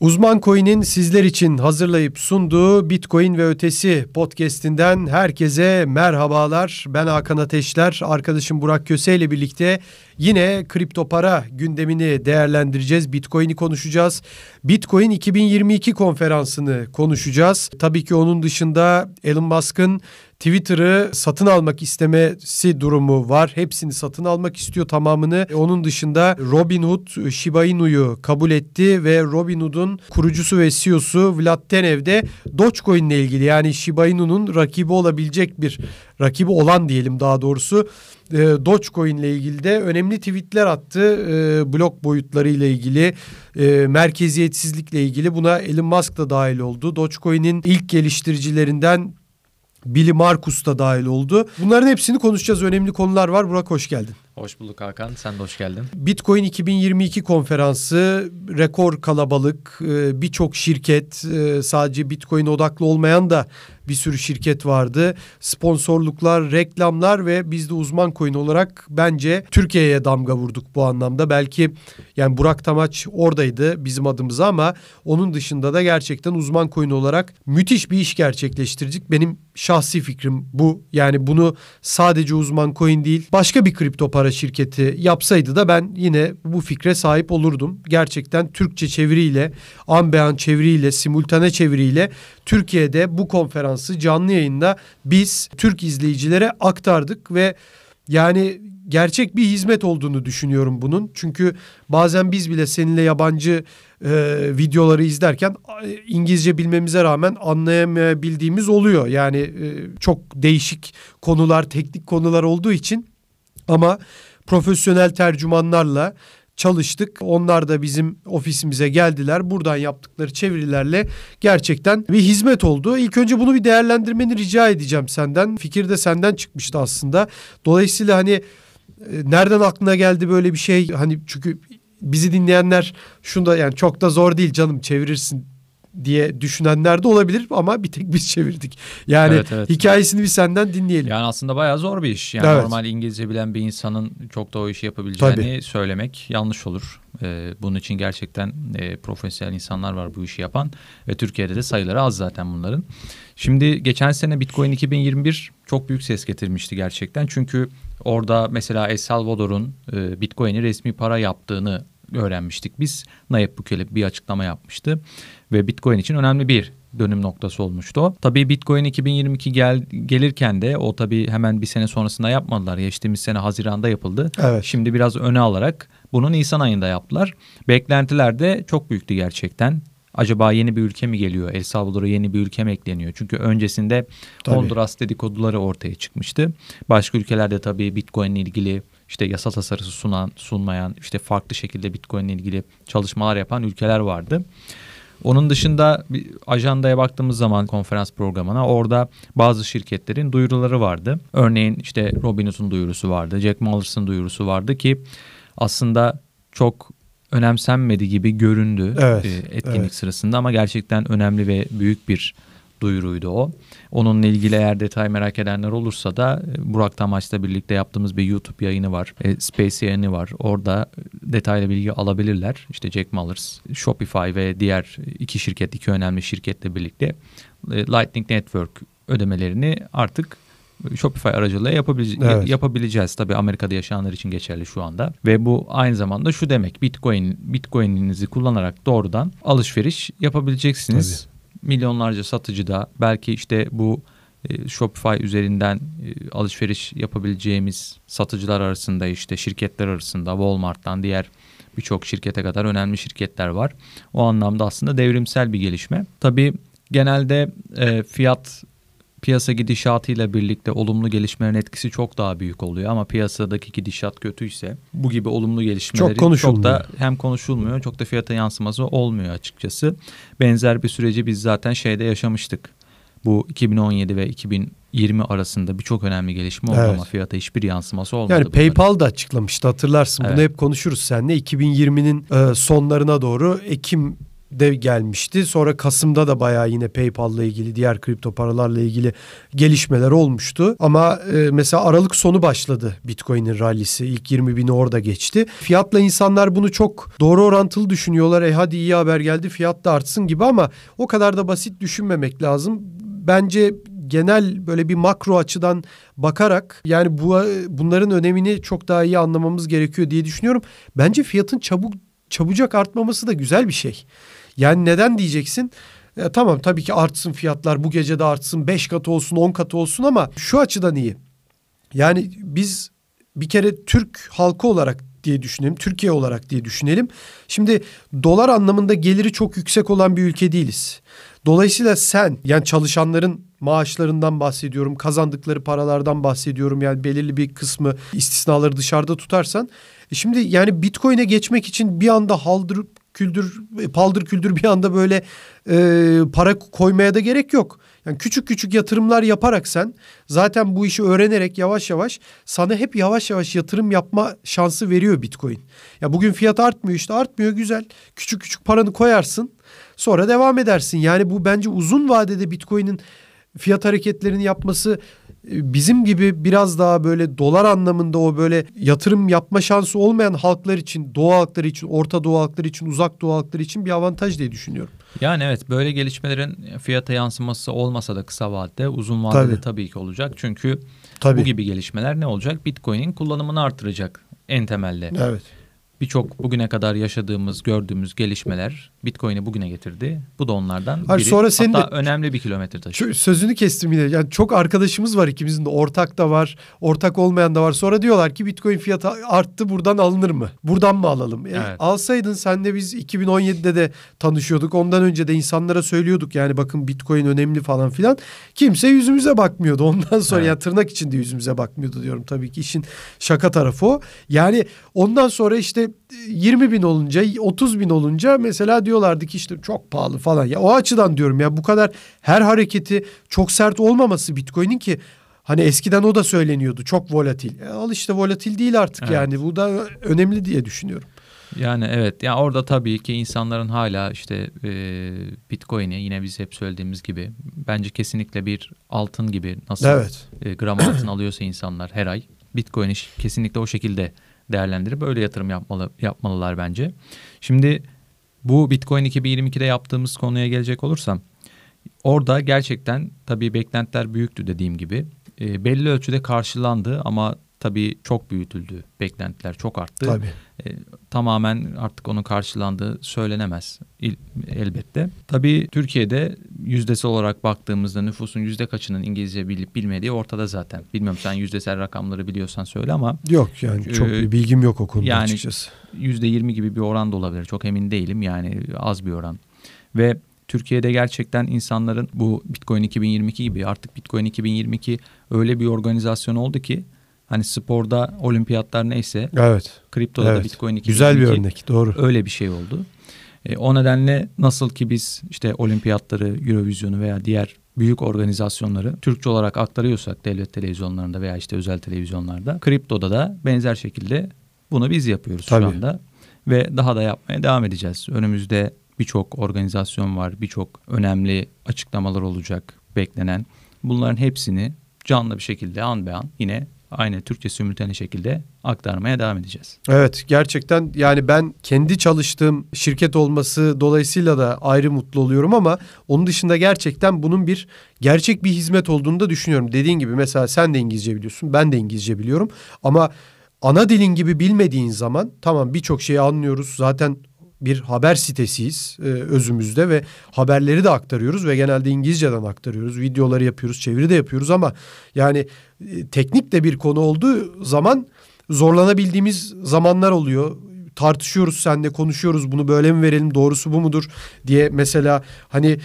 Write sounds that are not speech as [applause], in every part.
Uzman Coin'in sizler için hazırlayıp sunduğu Bitcoin ve Ötesi podcast'inden herkese merhabalar. Ben Hakan Ateşler, arkadaşım Burak Köse ile birlikte yine kripto para gündemini değerlendireceğiz. Bitcoin'i konuşacağız. Bitcoin 2022 konferansını konuşacağız. Tabii ki onun dışında Elon Musk'ın Twitter'ı satın almak istemesi durumu var. Hepsini satın almak istiyor tamamını. Onun dışında Robinhood Shiba Inu'yu kabul etti ve Robinhood'un kurucusu ve CEO'su Vlad Tenev de Dogecoin ile ilgili yani Shiba Inu'nun rakibi olabilecek bir rakibi olan diyelim daha doğrusu e, Dogecoin ile ilgili de önemli tweetler attı. E, blok boyutları ile ilgili, e, merkeziyetsizlikle ilgili buna Elon Musk da dahil oldu. Dogecoin'in ilk geliştiricilerinden Billy Marcus da dahil oldu. Bunların hepsini konuşacağız. Önemli konular var. Burak hoş geldin. Hoş bulduk Hakan. Sen de hoş geldin. Bitcoin 2022 konferansı rekor kalabalık. Ee, birçok şirket e, sadece Bitcoin odaklı olmayan da bir sürü şirket vardı. Sponsorluklar, reklamlar ve biz de uzman coin olarak bence Türkiye'ye damga vurduk bu anlamda. Belki yani Burak Tamaç oradaydı bizim adımıza ama onun dışında da gerçekten uzman coin olarak müthiş bir iş gerçekleştirdik. Benim şahsi fikrim bu. Yani bunu sadece uzman coin değil başka bir kripto para şirketi yapsaydı da ben yine bu fikre sahip olurdum. Gerçekten Türkçe çeviriyle, ambean çeviriyle, simultane çeviriyle Türkiye'de bu konferansı canlı yayında biz Türk izleyicilere aktardık ve yani gerçek bir hizmet olduğunu düşünüyorum bunun. Çünkü bazen biz bile seninle yabancı e, videoları izlerken İngilizce bilmemize rağmen anlayamayabildiğimiz oluyor. Yani e, çok değişik konular, teknik konular olduğu için ama profesyonel tercümanlarla çalıştık. Onlar da bizim ofisimize geldiler. Buradan yaptıkları çevirilerle gerçekten bir hizmet oldu. İlk önce bunu bir değerlendirmeni rica edeceğim senden. Fikir de senden çıkmıştı aslında. Dolayısıyla hani nereden aklına geldi böyle bir şey? Hani çünkü bizi dinleyenler şunda yani çok da zor değil canım çevirirsin diye düşünenler de olabilir ama bir tek biz çevirdik. Yani evet, evet. hikayesini bir senden dinleyelim. Yani aslında bayağı zor bir iş. Yani evet. normal İngilizce bilen bir insanın çok da o işi yapabileceğini Tabii. söylemek yanlış olur. Ee, bunun için gerçekten e, profesyonel insanlar var bu işi yapan ve Türkiye'de de sayıları az zaten bunların. Şimdi geçen sene Bitcoin 2021 çok büyük ses getirmişti gerçekten. Çünkü orada mesela El Salvador'un e, Bitcoin'i resmi para yaptığını öğrenmiştik biz. Nayib Bukele bir açıklama yapmıştı ve Bitcoin için önemli bir dönüm noktası olmuştu. Tabii Bitcoin 2022 gel, gelirken de o tabii hemen bir sene sonrasında yapmadılar. Geçtiğimiz sene Haziran'da yapıldı. Evet. Şimdi biraz öne alarak bunu Nisan ayında yaptılar. Beklentiler de çok büyüktü gerçekten. Acaba yeni bir ülke mi geliyor? El Salvador'a yeni bir ülke mi ekleniyor? Çünkü öncesinde tabii. Honduras dedikoduları ortaya çıkmıştı. Başka ülkelerde tabii Bitcoin ile ilgili işte yasa tasarısı sunan, sunmayan, işte farklı şekilde Bitcoin ile ilgili çalışmalar yapan ülkeler vardı. Onun dışında bir ajandaya baktığımız zaman konferans programına orada bazı şirketlerin duyuruları vardı. Örneğin işte Robinhood'un duyurusu vardı, Jack Mallers''ın duyurusu vardı ki aslında çok önemsenmedi gibi göründü evet, e, etkinlik evet. sırasında ama gerçekten önemli ve büyük bir duyuruydu o. Onunla ilgili eğer detay merak edenler olursa da e, Burak Tamaç'la birlikte yaptığımız bir YouTube yayını var. E, Space yayını var. Orada detaylı bilgi alabilirler. İşte Jack Mallers, Shopify ve diğer iki şirket, iki önemli şirketle birlikte e, Lightning Network ödemelerini artık Shopify aracılığıyla yapabile evet. yapabileceğiz. Tabii Amerika'da yaşayanlar için geçerli şu anda. Ve bu aynı zamanda şu demek. Bitcoin Bitcoin'inizi kullanarak doğrudan alışveriş yapabileceksiniz. Tabii milyonlarca satıcı da belki işte bu e, Shopify üzerinden e, alışveriş yapabileceğimiz satıcılar arasında işte şirketler arasında Walmart'tan diğer birçok şirkete kadar önemli şirketler var. O anlamda aslında devrimsel bir gelişme. Tabii genelde e, fiyat piyasa gidişatıyla birlikte olumlu gelişmelerin etkisi çok daha büyük oluyor ama piyasadaki gidişat kötüyse bu gibi olumlu gelişmeleri çok, çok da hem konuşulmuyor çok da fiyata yansıması olmuyor açıkçası. Benzer bir süreci biz zaten şeyde yaşamıştık. Bu 2017 ve 2020 arasında birçok önemli gelişme oldu evet. ama fiyata hiçbir yansıması olmadı. Yani bunların. PayPal da açıklamıştı hatırlarsın. Evet. Bunu hep konuşuruz seninle. 2020'nin e, sonlarına doğru Ekim de gelmişti. Sonra Kasım'da da bayağı yine PayPal'la ilgili diğer kripto paralarla ilgili gelişmeler olmuştu. Ama e, mesela Aralık sonu başladı Bitcoin'in rallisi. İlk 20 bini orada geçti. Fiyatla insanlar bunu çok doğru orantılı düşünüyorlar. E hadi iyi haber geldi fiyat da artsın gibi ama o kadar da basit düşünmemek lazım. Bence genel böyle bir makro açıdan bakarak yani bu bunların önemini çok daha iyi anlamamız gerekiyor diye düşünüyorum. Bence fiyatın çabuk çabucak artmaması da güzel bir şey. Yani neden diyeceksin? E, tamam tabii ki artsın fiyatlar bu gece de artsın 5 katı olsun 10 katı olsun ama şu açıdan iyi. Yani biz bir kere Türk halkı olarak diye düşünelim. Türkiye olarak diye düşünelim. Şimdi dolar anlamında geliri çok yüksek olan bir ülke değiliz. Dolayısıyla sen yani çalışanların maaşlarından bahsediyorum, kazandıkları paralardan bahsediyorum. Yani belirli bir kısmı istisnaları dışarıda tutarsan. E şimdi yani Bitcoin'e geçmek için bir anda haldır küldür, paldır küldür bir anda böyle e, para koymaya da gerek yok. Yani küçük küçük yatırımlar yaparak sen zaten bu işi öğrenerek yavaş yavaş sana hep yavaş yavaş yatırım yapma şansı veriyor Bitcoin. Ya bugün fiyat artmıyor işte artmıyor güzel. Küçük küçük paranı koyarsın sonra devam edersin. Yani bu bence uzun vadede Bitcoin'in fiyat hareketlerini yapması e, bizim gibi biraz daha böyle dolar anlamında o böyle yatırım yapma şansı olmayan halklar için, doğu halkları için, Orta Doğu halkları için, Uzak Doğu halkları için bir avantaj diye düşünüyorum. Yani evet böyle gelişmelerin fiyata yansıması olmasa da kısa vadede, uzun vadede tabii, tabii ki olacak. Çünkü tabii. bu gibi gelişmeler ne olacak? Bitcoin'in kullanımını artıracak en temelde. Evet birçok bugüne kadar yaşadığımız, gördüğümüz gelişmeler Bitcoin'i bugüne getirdi. Bu da onlardan Hayır, biri. Sonra senin Hatta de, önemli bir kilometre taşı. Sözünü kestim yine. Yani çok arkadaşımız var ikimizin de. Ortak da var, ortak olmayan da var. Sonra diyorlar ki Bitcoin fiyatı arttı buradan alınır mı? Buradan mı alalım? Yani evet. Alsaydın sen de biz 2017'de de tanışıyorduk. Ondan önce de insanlara söylüyorduk yani bakın Bitcoin önemli falan filan. Kimse yüzümüze bakmıyordu. [laughs] Ondan sonra evet. ya tırnak içinde yüzümüze bakmıyordu diyorum. Tabii ki işin şaka tarafı o. Yani ondan sonra işte 20 bin olunca 30 bin olunca mesela diyorlardı ki işte çok pahalı falan. Ya o açıdan diyorum ya bu kadar her hareketi çok sert olmaması Bitcoin'in ki hani eskiden o da söyleniyordu çok volatil. E al işte volatil değil artık evet. yani bu da önemli diye düşünüyorum. Yani evet ya yani orada tabii ki insanların hala işte e, Bitcoin'i yine biz hep söylediğimiz gibi bence kesinlikle bir altın gibi nasıl evet. e, gram altın alıyorsa insanlar her ay Bitcoin'i kesinlikle o şekilde değerlendirip böyle yatırım yapmalı yapmalılar bence. Şimdi bu Bitcoin 2022'de yaptığımız konuya gelecek olursam orada gerçekten tabii beklentiler büyüktü dediğim gibi. E, belli ölçüde karşılandı ama tabii çok büyütüldü. Beklentiler çok arttı. Tabii. E, tamamen artık onun karşılandığı söylenemez il, elbette. Tabii Türkiye'de yüzdesi olarak baktığımızda nüfusun yüzde kaçının İngilizce bilip bilmediği ortada zaten. Bilmiyorum sen yüzdesel rakamları biliyorsan söyle ama. Yok yani çok e, bir bilgim yok o konuda yani, açıkçası. Yüzde yirmi gibi bir oran da olabilir. Çok emin değilim yani az bir oran. Ve Türkiye'de gerçekten insanların bu Bitcoin 2022 gibi artık Bitcoin 2022 öyle bir organizasyon oldu ki Hani sporda olimpiyatlar neyse. Evet. Kriptoda evet. da Bitcoin 2022. Güzel bir örnek doğru. Öyle bir şey oldu. E, o nedenle nasıl ki biz işte olimpiyatları, Eurovision'u veya diğer büyük organizasyonları Türkçe olarak aktarıyorsak devlet televizyonlarında veya işte özel televizyonlarda kriptoda da benzer şekilde bunu biz yapıyoruz Tabii. şu anda ve daha da yapmaya devam edeceğiz. Önümüzde birçok organizasyon var, birçok önemli açıklamalar olacak beklenen. Bunların hepsini canlı bir şekilde an be an yine aynı Türkçe simultane şekilde aktarmaya devam edeceğiz. Evet gerçekten yani ben kendi çalıştığım şirket olması dolayısıyla da ayrı mutlu oluyorum ama onun dışında gerçekten bunun bir gerçek bir hizmet olduğunu da düşünüyorum. Dediğin gibi mesela sen de İngilizce biliyorsun ben de İngilizce biliyorum ama ana dilin gibi bilmediğin zaman tamam birçok şeyi anlıyoruz zaten bir haber sitesiyiz e, özümüzde ve haberleri de aktarıyoruz ve genelde İngilizceden aktarıyoruz. Videoları yapıyoruz, çeviri de yapıyoruz ama yani e, teknik de bir konu olduğu zaman zorlanabildiğimiz zamanlar oluyor. Tartışıyoruz seninle konuşuyoruz bunu böyle mi verelim doğrusu bu mudur diye mesela hani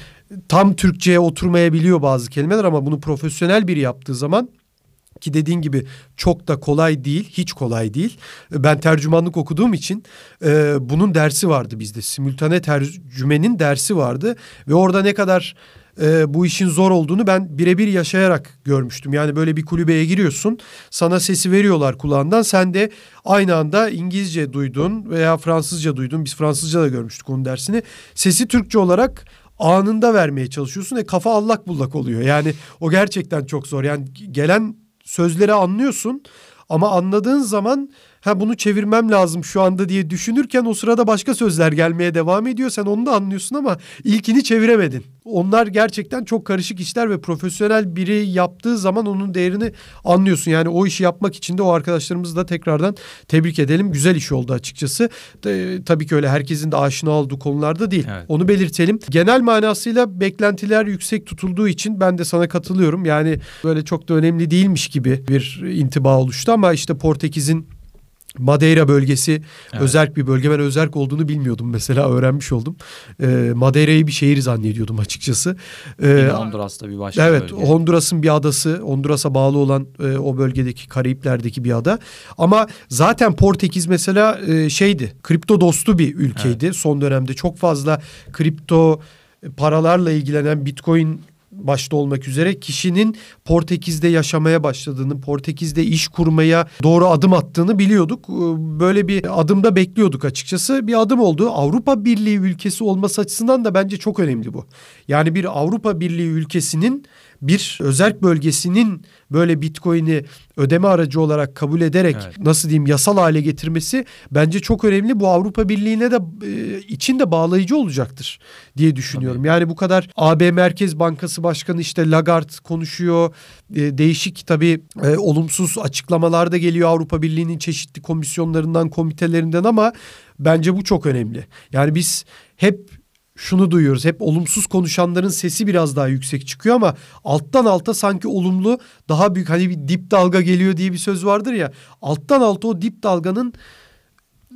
tam Türkçe'ye oturmayabiliyor bazı kelimeler ama bunu profesyonel biri yaptığı zaman ki dediğin gibi çok da kolay değil, hiç kolay değil. Ben tercümanlık okuduğum için e, bunun dersi vardı bizde. Simültane tercümenin dersi vardı ve orada ne kadar e, bu işin zor olduğunu ben birebir yaşayarak görmüştüm. Yani böyle bir kulübeye giriyorsun sana sesi veriyorlar kulağından sen de aynı anda İngilizce duydun veya Fransızca duydun biz Fransızca da görmüştük onun dersini sesi Türkçe olarak anında vermeye çalışıyorsun ve kafa allak bullak oluyor. Yani o gerçekten çok zor yani gelen sözleri anlıyorsun ama anladığın zaman ha bunu çevirmem lazım şu anda diye düşünürken o sırada başka sözler gelmeye devam ediyor. Sen onu da anlıyorsun ama ilkini çeviremedin. Onlar gerçekten çok karışık işler ve profesyonel biri yaptığı zaman onun değerini anlıyorsun. Yani o işi yapmak için de o arkadaşlarımızı da tekrardan tebrik edelim. Güzel iş oldu açıkçası. E, tabii ki öyle herkesin de aşina olduğu konularda değil. Evet. Onu belirtelim. Genel manasıyla beklentiler yüksek tutulduğu için ben de sana katılıyorum. Yani böyle çok da önemli değilmiş gibi bir intiba oluştu ama işte Portekiz'in Madeira bölgesi evet. özerk bir bölge. Ben özerk olduğunu bilmiyordum mesela öğrenmiş oldum. Ee, Madeira'yı bir şehir zannediyordum açıkçası. Ee, Honduras'ta bir başka evet, bölge. Evet Honduras'ın bir adası. Honduras'a bağlı olan e, o bölgedeki Karayipler'deki bir ada. Ama zaten Portekiz mesela e, şeydi kripto dostu bir ülkeydi. Evet. Son dönemde çok fazla kripto paralarla ilgilenen Bitcoin başta olmak üzere kişinin Portekiz'de yaşamaya başladığını, Portekiz'de iş kurmaya doğru adım attığını biliyorduk. Ee, böyle bir adımda bekliyorduk açıkçası. Bir adım oldu. Avrupa Birliği ülkesi olması açısından da bence çok önemli bu. Yani bir Avrupa Birliği ülkesinin bir özerk bölgesinin böyle Bitcoin'i ödeme aracı olarak kabul ederek evet. nasıl diyeyim yasal hale getirmesi bence çok önemli. Bu Avrupa Birliği'ne de e, için de bağlayıcı olacaktır diye düşünüyorum. Tabii. Yani bu kadar AB Merkez Bankası Başkanı işte Lagarde konuşuyor. E, değişik tabii e, olumsuz açıklamalar da geliyor Avrupa Birliği'nin çeşitli komisyonlarından, komitelerinden ama bence bu çok önemli. Yani biz hep şunu duyuyoruz. Hep olumsuz konuşanların sesi biraz daha yüksek çıkıyor ama alttan alta sanki olumlu daha büyük hani bir dip dalga geliyor diye bir söz vardır ya. Alttan alta o dip dalganın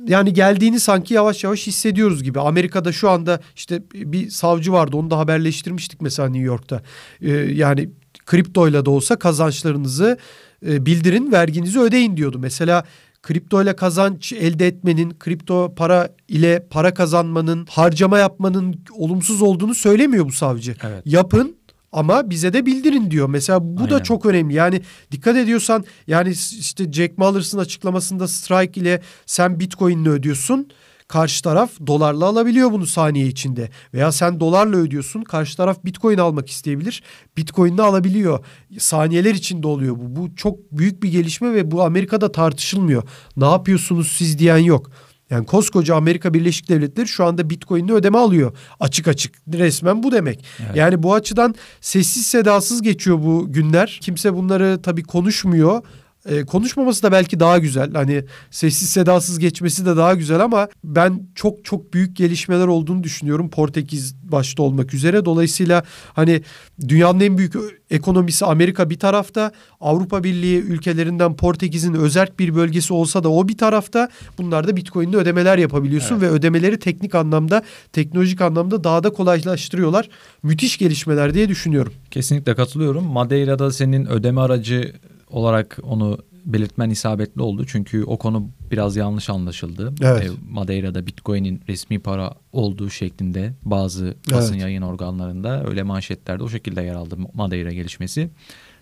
yani geldiğini sanki yavaş yavaş hissediyoruz gibi. Amerika'da şu anda işte bir savcı vardı onu da haberleştirmiştik mesela New York'ta. Ee, yani kriptoyla da olsa kazançlarınızı e, bildirin verginizi ödeyin diyordu. Mesela kripto ile kazanç elde etmenin, kripto para ile para kazanmanın, harcama yapmanın olumsuz olduğunu söylemiyor bu savcı. Evet. Yapın ama bize de bildirin diyor. Mesela bu Aynen. da çok önemli. Yani dikkat ediyorsan yani işte Jack Mallers açıklamasında Strike ile sen Bitcoin'le ödüyorsun. Karşı taraf dolarla alabiliyor bunu saniye içinde. Veya sen dolarla ödüyorsun. Karşı taraf bitcoin almak isteyebilir. Bitcoin'le alabiliyor. Saniyeler içinde oluyor bu. Bu çok büyük bir gelişme ve bu Amerika'da tartışılmıyor. Ne yapıyorsunuz siz diyen yok. Yani koskoca Amerika Birleşik Devletleri şu anda Bitcoin'le ödeme alıyor. Açık açık resmen bu demek. Evet. Yani bu açıdan sessiz sedasız geçiyor bu günler. Kimse bunları tabii konuşmuyor e, konuşmaması da belki daha güzel. Hani sessiz sedasız geçmesi de daha güzel ama ben çok çok büyük gelişmeler olduğunu düşünüyorum. Portekiz başta olmak üzere. Dolayısıyla hani dünyanın en büyük ekonomisi Amerika bir tarafta. Avrupa Birliği ülkelerinden Portekiz'in özerk bir bölgesi olsa da o bir tarafta. Bunlarda Bitcoin'le ödemeler yapabiliyorsun evet. ve ödemeleri teknik anlamda, teknolojik anlamda daha da kolaylaştırıyorlar. Müthiş gelişmeler diye düşünüyorum. Kesinlikle katılıyorum. Madeira'da senin ödeme aracı olarak onu belirtmen isabetli oldu. Çünkü o konu biraz yanlış anlaşıldı. Evet. E, Madeira'da Bitcoin'in resmi para olduğu şeklinde bazı basın evet. yayın organlarında öyle manşetlerde o şekilde yer aldı Madeira gelişmesi.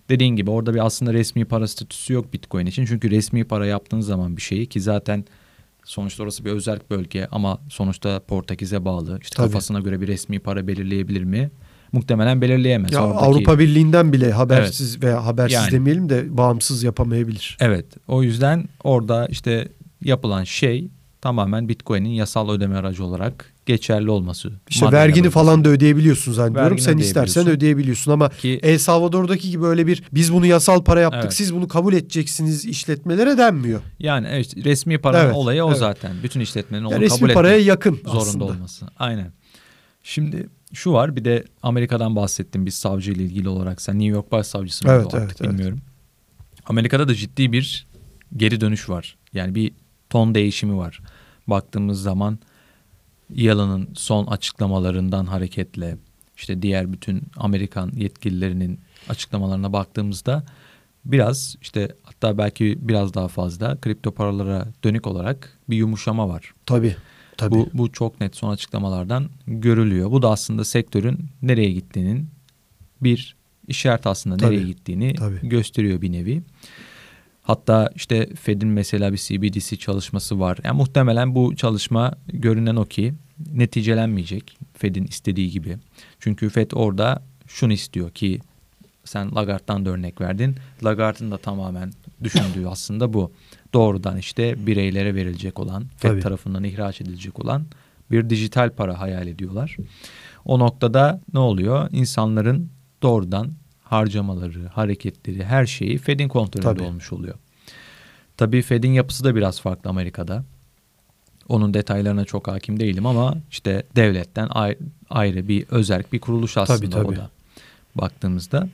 Dediğin gibi orada bir aslında resmi para statüsü yok Bitcoin için. Çünkü resmi para yaptığın zaman bir şeyi ki zaten sonuçta orası bir özel bölge ama sonuçta Portekiz'e bağlı. İşte Tabii. kafasına göre bir resmi para belirleyebilir mi? Muhtemelen belirleyemez. Ya Oradaki... Avrupa Birliği'nden bile habersiz evet. veya habersiz yani, demeyelim de bağımsız yapamayabilir. Evet. O yüzden orada işte yapılan şey tamamen Bitcoin'in yasal ödeme aracı olarak geçerli olması. İşte vergini falan da ödeyebiliyorsun zannediyorum. Vergini Sen istersen ödeyebiliyorsun ama Ki, El Salvador'daki gibi öyle bir biz bunu yasal para yaptık evet. siz bunu kabul edeceksiniz işletmelere denmiyor. Yani evet, resmi paranın evet, olayı o evet. zaten. Bütün işletmenin onu yani kabul resmi paraya yakın zorunda aslında. olması. Aynen. Şimdi şu var bir de Amerika'dan bahsettim biz savcı ile ilgili olarak. Sen New York Başsavcısı mı evet, evet, bilmiyorum. Evet. Amerika'da da ciddi bir geri dönüş var. Yani bir ton değişimi var. Baktığımız zaman Yalın'ın son açıklamalarından hareketle işte diğer bütün Amerikan yetkililerinin açıklamalarına baktığımızda biraz işte hatta belki biraz daha fazla kripto paralara dönük olarak bir yumuşama var. Tabii. Tabii. Bu, bu çok net son açıklamalardan görülüyor. Bu da aslında sektörün nereye gittiğinin bir işaret aslında tabii, nereye gittiğini tabii. gösteriyor bir nevi. Hatta işte Fed'in mesela bir CBDC çalışması var. Yani muhtemelen bu çalışma görünen o ki neticelenmeyecek Fed'in istediği gibi. Çünkü Fed orada şunu istiyor ki sen Lagarde'dan da örnek verdin. Lagarde'ın da tamamen düşündüğü aslında bu. Doğrudan işte bireylere verilecek olan, Fed Tabii. tarafından ihraç edilecek olan bir dijital para hayal ediyorlar. O noktada ne oluyor? İnsanların doğrudan harcamaları, hareketleri, her şeyi Fed'in kontrolünde Tabii. olmuş oluyor. Tabii Fed'in yapısı da biraz farklı Amerika'da. Onun detaylarına çok hakim değilim ama işte devletten ayrı bir özerk bir kuruluş aslında tabii, tabii. o da baktığımızda.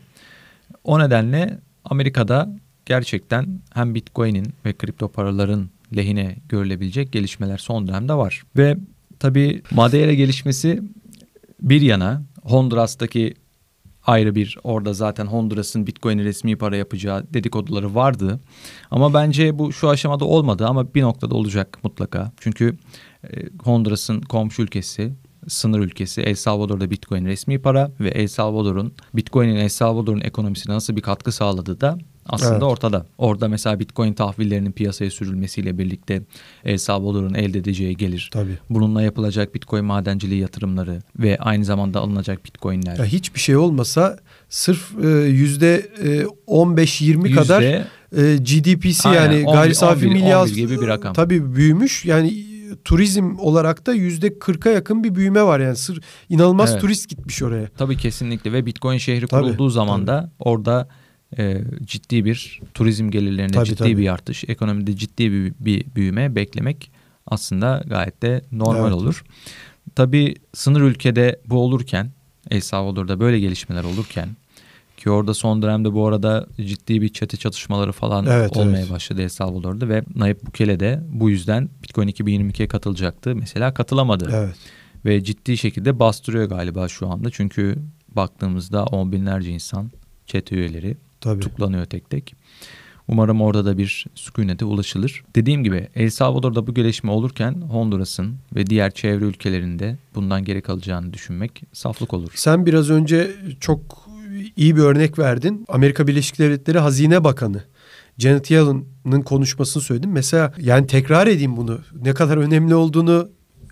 O nedenle Amerika'da gerçekten hem Bitcoin'in ve kripto paraların lehine görülebilecek gelişmeler son dönemde var. Ve tabii Madeira gelişmesi bir yana Honduras'taki ayrı bir orada zaten Honduras'ın Bitcoin'i resmi para yapacağı dedikoduları vardı. Ama bence bu şu aşamada olmadı ama bir noktada olacak mutlaka. Çünkü e, Honduras'ın komşu ülkesi sınır ülkesi El Salvador'da Bitcoin resmi para ve El Salvador'un Bitcoin'in El Salvador'un ekonomisine nasıl bir katkı sağladığı da aslında evet. ortada. Orada mesela Bitcoin tahvillerinin piyasaya sürülmesiyle birlikte El Salvador'un elde edeceği gelir. Tabii. Bununla yapılacak Bitcoin madenciliği yatırımları ve aynı zamanda alınacak Bitcoin'ler. Ya hiçbir şey olmasa sırf e, yüzde 15-20 e, kadar e, GDP'si Aynen, yani 11, gayri safi milyar gibi bir rakam. Tabii büyümüş. Yani turizm olarak da yüzde kırka yakın bir büyüme var yani sır inanılmaz evet. turist gitmiş oraya. Tabii kesinlikle ve Bitcoin şehri tabii, kurulduğu zaman tabii. da orada e, ciddi bir turizm gelirlerinde tabii, ciddi tabii. bir artış, ekonomide ciddi bir, bir büyüme beklemek aslında gayet de normal evet. olur. Tabii sınır ülkede bu olurken El Salvador'da böyle gelişmeler olurken ki orada son dönemde bu arada ciddi bir çatı çatışmaları falan evet, olmaya evet. başladı El Salvador'da ve Nayib Bukele de bu yüzden Bitcoin 2022'ye katılacaktı. Mesela katılamadı. Evet. Ve ciddi şekilde bastırıyor galiba şu anda. Çünkü baktığımızda on binlerce insan çete üyeleri Tabii. tutuklanıyor tek tek. Umarım orada da bir sükunete ulaşılır. Dediğim gibi El Salvador'da bu gelişme olurken Honduras'ın ve diğer çevre ülkelerinde bundan geri kalacağını düşünmek saflık olur. Sen biraz önce çok iyi bir örnek verdin. Amerika Birleşik Devletleri Hazine Bakanı Janet Yellen'ın konuşmasını söyledim. Mesela yani tekrar edeyim bunu. Ne kadar önemli olduğunu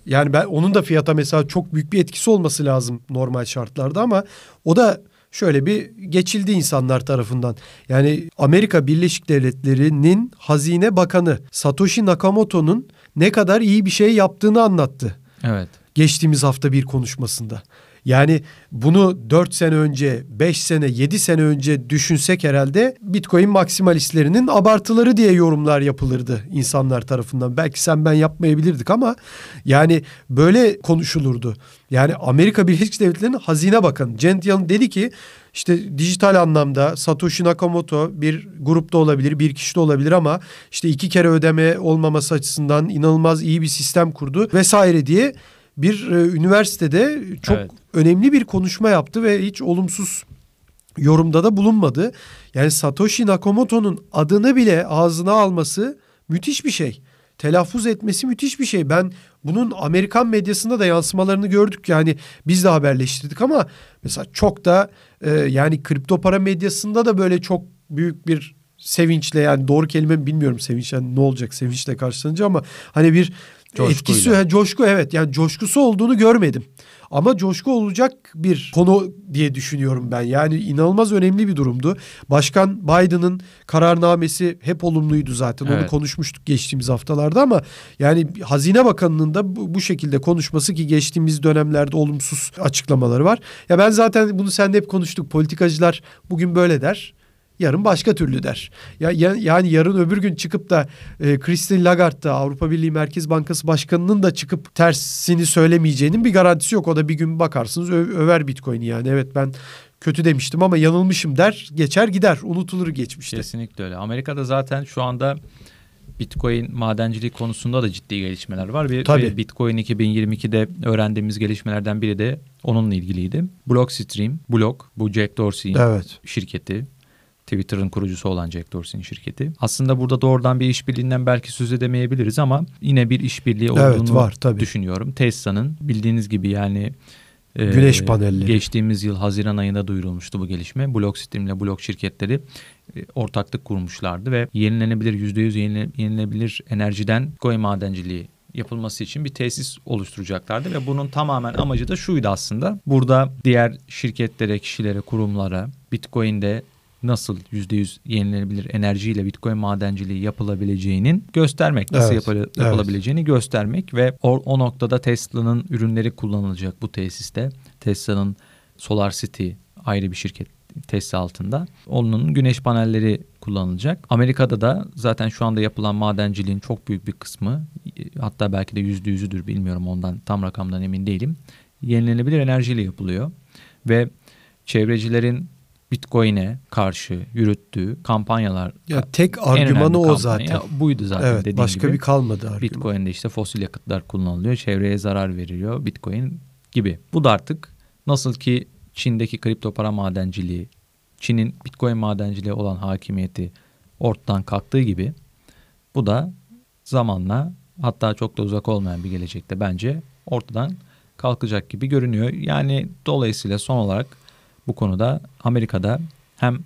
yani ben onun da fiyata mesela çok büyük bir etkisi olması lazım normal şartlarda ama o da şöyle bir geçildi insanlar tarafından. Yani Amerika Birleşik Devletleri'nin Hazine Bakanı Satoshi Nakamoto'nun ne kadar iyi bir şey yaptığını anlattı. Evet. Geçtiğimiz hafta bir konuşmasında. Yani bunu 4 sene önce, 5 sene, 7 sene önce düşünsek herhalde Bitcoin maksimalistlerinin abartıları diye yorumlar yapılırdı insanlar tarafından. Belki sen ben yapmayabilirdik ama yani böyle konuşulurdu. Yani Amerika Birleşik Devletleri'nin hazine bakanı Janet Yellen dedi ki işte dijital anlamda Satoshi Nakamoto bir grupta olabilir, bir kişi de olabilir ama işte iki kere ödeme olmaması açısından inanılmaz iyi bir sistem kurdu vesaire diye bir e, üniversitede çok evet. Önemli bir konuşma yaptı ve hiç olumsuz yorumda da bulunmadı. Yani Satoshi Nakamoto'nun adını bile ağzına alması müthiş bir şey. Telaffuz etmesi müthiş bir şey. Ben bunun Amerikan medyasında da yansımalarını gördük. Yani biz de haberleştirdik ama mesela çok da e, yani kripto para medyasında da böyle çok büyük bir sevinçle yani doğru kelime bilmiyorum sevinç yani ne olacak sevinçle karşılanınca ama hani bir Coşkuyla. etkisi yani coşku evet yani coşkusu olduğunu görmedim. Ama coşku olacak bir konu diye düşünüyorum ben. Yani inanılmaz önemli bir durumdu. Başkan Biden'ın kararnamesi hep olumluydu zaten. Evet. Onu konuşmuştuk geçtiğimiz haftalarda ama yani Hazine Bakanı'nın da bu, bu şekilde konuşması ki geçtiğimiz dönemlerde olumsuz açıklamaları var. Ya ben zaten bunu seninle hep konuştuk. Politikacılar bugün böyle der yarın başka türlü der. Ya, ya yani yarın öbür gün çıkıp da e, Christine Lagarde da Avrupa Birliği Merkez Bankası Başkanı'nın da çıkıp tersini söylemeyeceğinin bir garantisi yok. O da bir gün bakarsınız ö- över Bitcoin'i yani. Evet ben kötü demiştim ama yanılmışım der. Geçer gider. Unutulur geçmişte. Kesinlikle öyle. Amerika'da zaten şu anda Bitcoin madenciliği konusunda da ciddi gelişmeler var. Bir, Tabii. Bitcoin 2022'de öğrendiğimiz gelişmelerden biri de onunla ilgiliydi. Blockstream, Block, bu Jack Dorsey'in evet. şirketi. Twitter'ın kurucusu olan Jack Dorsey'in şirketi. Aslında burada doğrudan bir işbirliğinden belki söz edemeyebiliriz ama yine bir işbirliği olduğunu evet, var, tabii. düşünüyorum. Tesla'nın bildiğiniz gibi yani Ee, Güneş panelleri. Geçtiğimiz yıl Haziran ayında duyurulmuştu bu gelişme. Blockstream ile Block şirketleri e, ortaklık kurmuşlardı ve yenilenebilir %100 yenilenebilir enerjiden Bitcoin madenciliği yapılması için bir tesis oluşturacaklardı ve bunun tamamen amacı da şuydu aslında. Burada diğer şirketlere, kişilere, kurumlara Bitcoin'de nasıl %100 yenilenebilir enerjiyle Bitcoin madenciliği yapılabileceğinin göstermek, nasıl evet, yapı, yapılabileceğini evet. göstermek ve o, o noktada Tesla'nın ürünleri kullanılacak bu tesiste. Tesla'nın Solar City ayrı bir şirket Tesla altında. Onun güneş panelleri kullanılacak. Amerika'da da zaten şu anda yapılan madenciliğin çok büyük bir kısmı hatta belki de yüzde yüzüdür bilmiyorum ondan tam rakamdan emin değilim. Yenilenebilir enerjiyle yapılıyor ve çevrecilerin Bitcoin'e karşı yürüttüğü kampanyalar ya tek argümanı o zaten. Buydu zaten evet, dediğim başka gibi. bir kalmadı argüman. Bitcoin'de işte fosil yakıtlar kullanılıyor. Çevreye zarar veriyor Bitcoin gibi. Bu da artık nasıl ki Çin'deki kripto para madenciliği, Çin'in Bitcoin madenciliği olan hakimiyeti ortadan kalktığı gibi bu da zamanla hatta çok da uzak olmayan bir gelecekte bence ortadan kalkacak gibi görünüyor. Yani dolayısıyla son olarak bu konuda Amerika'da hem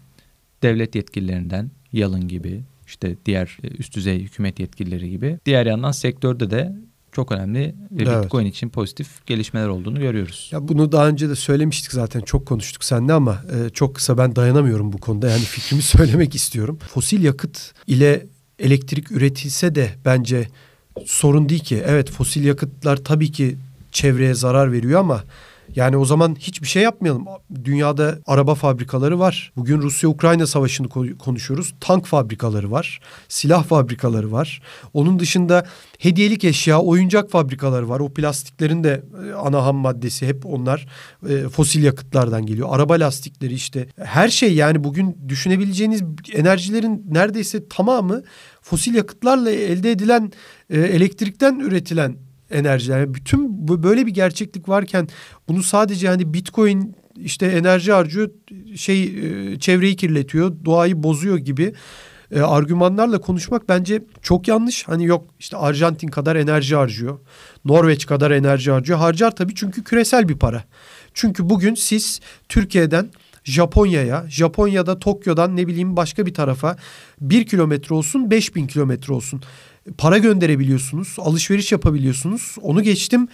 devlet yetkililerinden Yalın gibi işte diğer üst düzey hükümet yetkilileri gibi diğer yandan sektörde de çok önemli ve evet. Bitcoin için pozitif gelişmeler olduğunu görüyoruz. Ya bunu daha önce de söylemiştik zaten çok konuştuk seninle ama e, çok kısa ben dayanamıyorum bu konuda. Yani fikrimi [laughs] söylemek istiyorum. Fosil yakıt ile elektrik üretilse de bence sorun değil ki. Evet fosil yakıtlar tabii ki çevreye zarar veriyor ama yani o zaman hiçbir şey yapmayalım. Dünyada araba fabrikaları var. Bugün Rusya-Ukrayna savaşını konuşuyoruz. Tank fabrikaları var. Silah fabrikaları var. Onun dışında hediyelik eşya, oyuncak fabrikaları var. O plastiklerin de e, ana ham maddesi hep onlar e, fosil yakıtlardan geliyor. Araba lastikleri işte her şey yani bugün düşünebileceğiniz enerjilerin neredeyse tamamı fosil yakıtlarla elde edilen e, elektrikten üretilen enerjiler. Yani bütün bu böyle bir gerçeklik varken bunu sadece hani Bitcoin işte enerji harcıyor, şey e, çevreyi kirletiyor, doğayı bozuyor gibi e, argümanlarla konuşmak bence çok yanlış. Hani yok işte Arjantin kadar enerji harcıyor. Norveç kadar enerji harcıyor. Harcar tabii çünkü küresel bir para. Çünkü bugün siz Türkiye'den Japonya'ya, Japonya'da Tokyo'dan ne bileyim başka bir tarafa bir kilometre olsun, beş bin kilometre olsun para gönderebiliyorsunuz, alışveriş yapabiliyorsunuz. Onu geçtim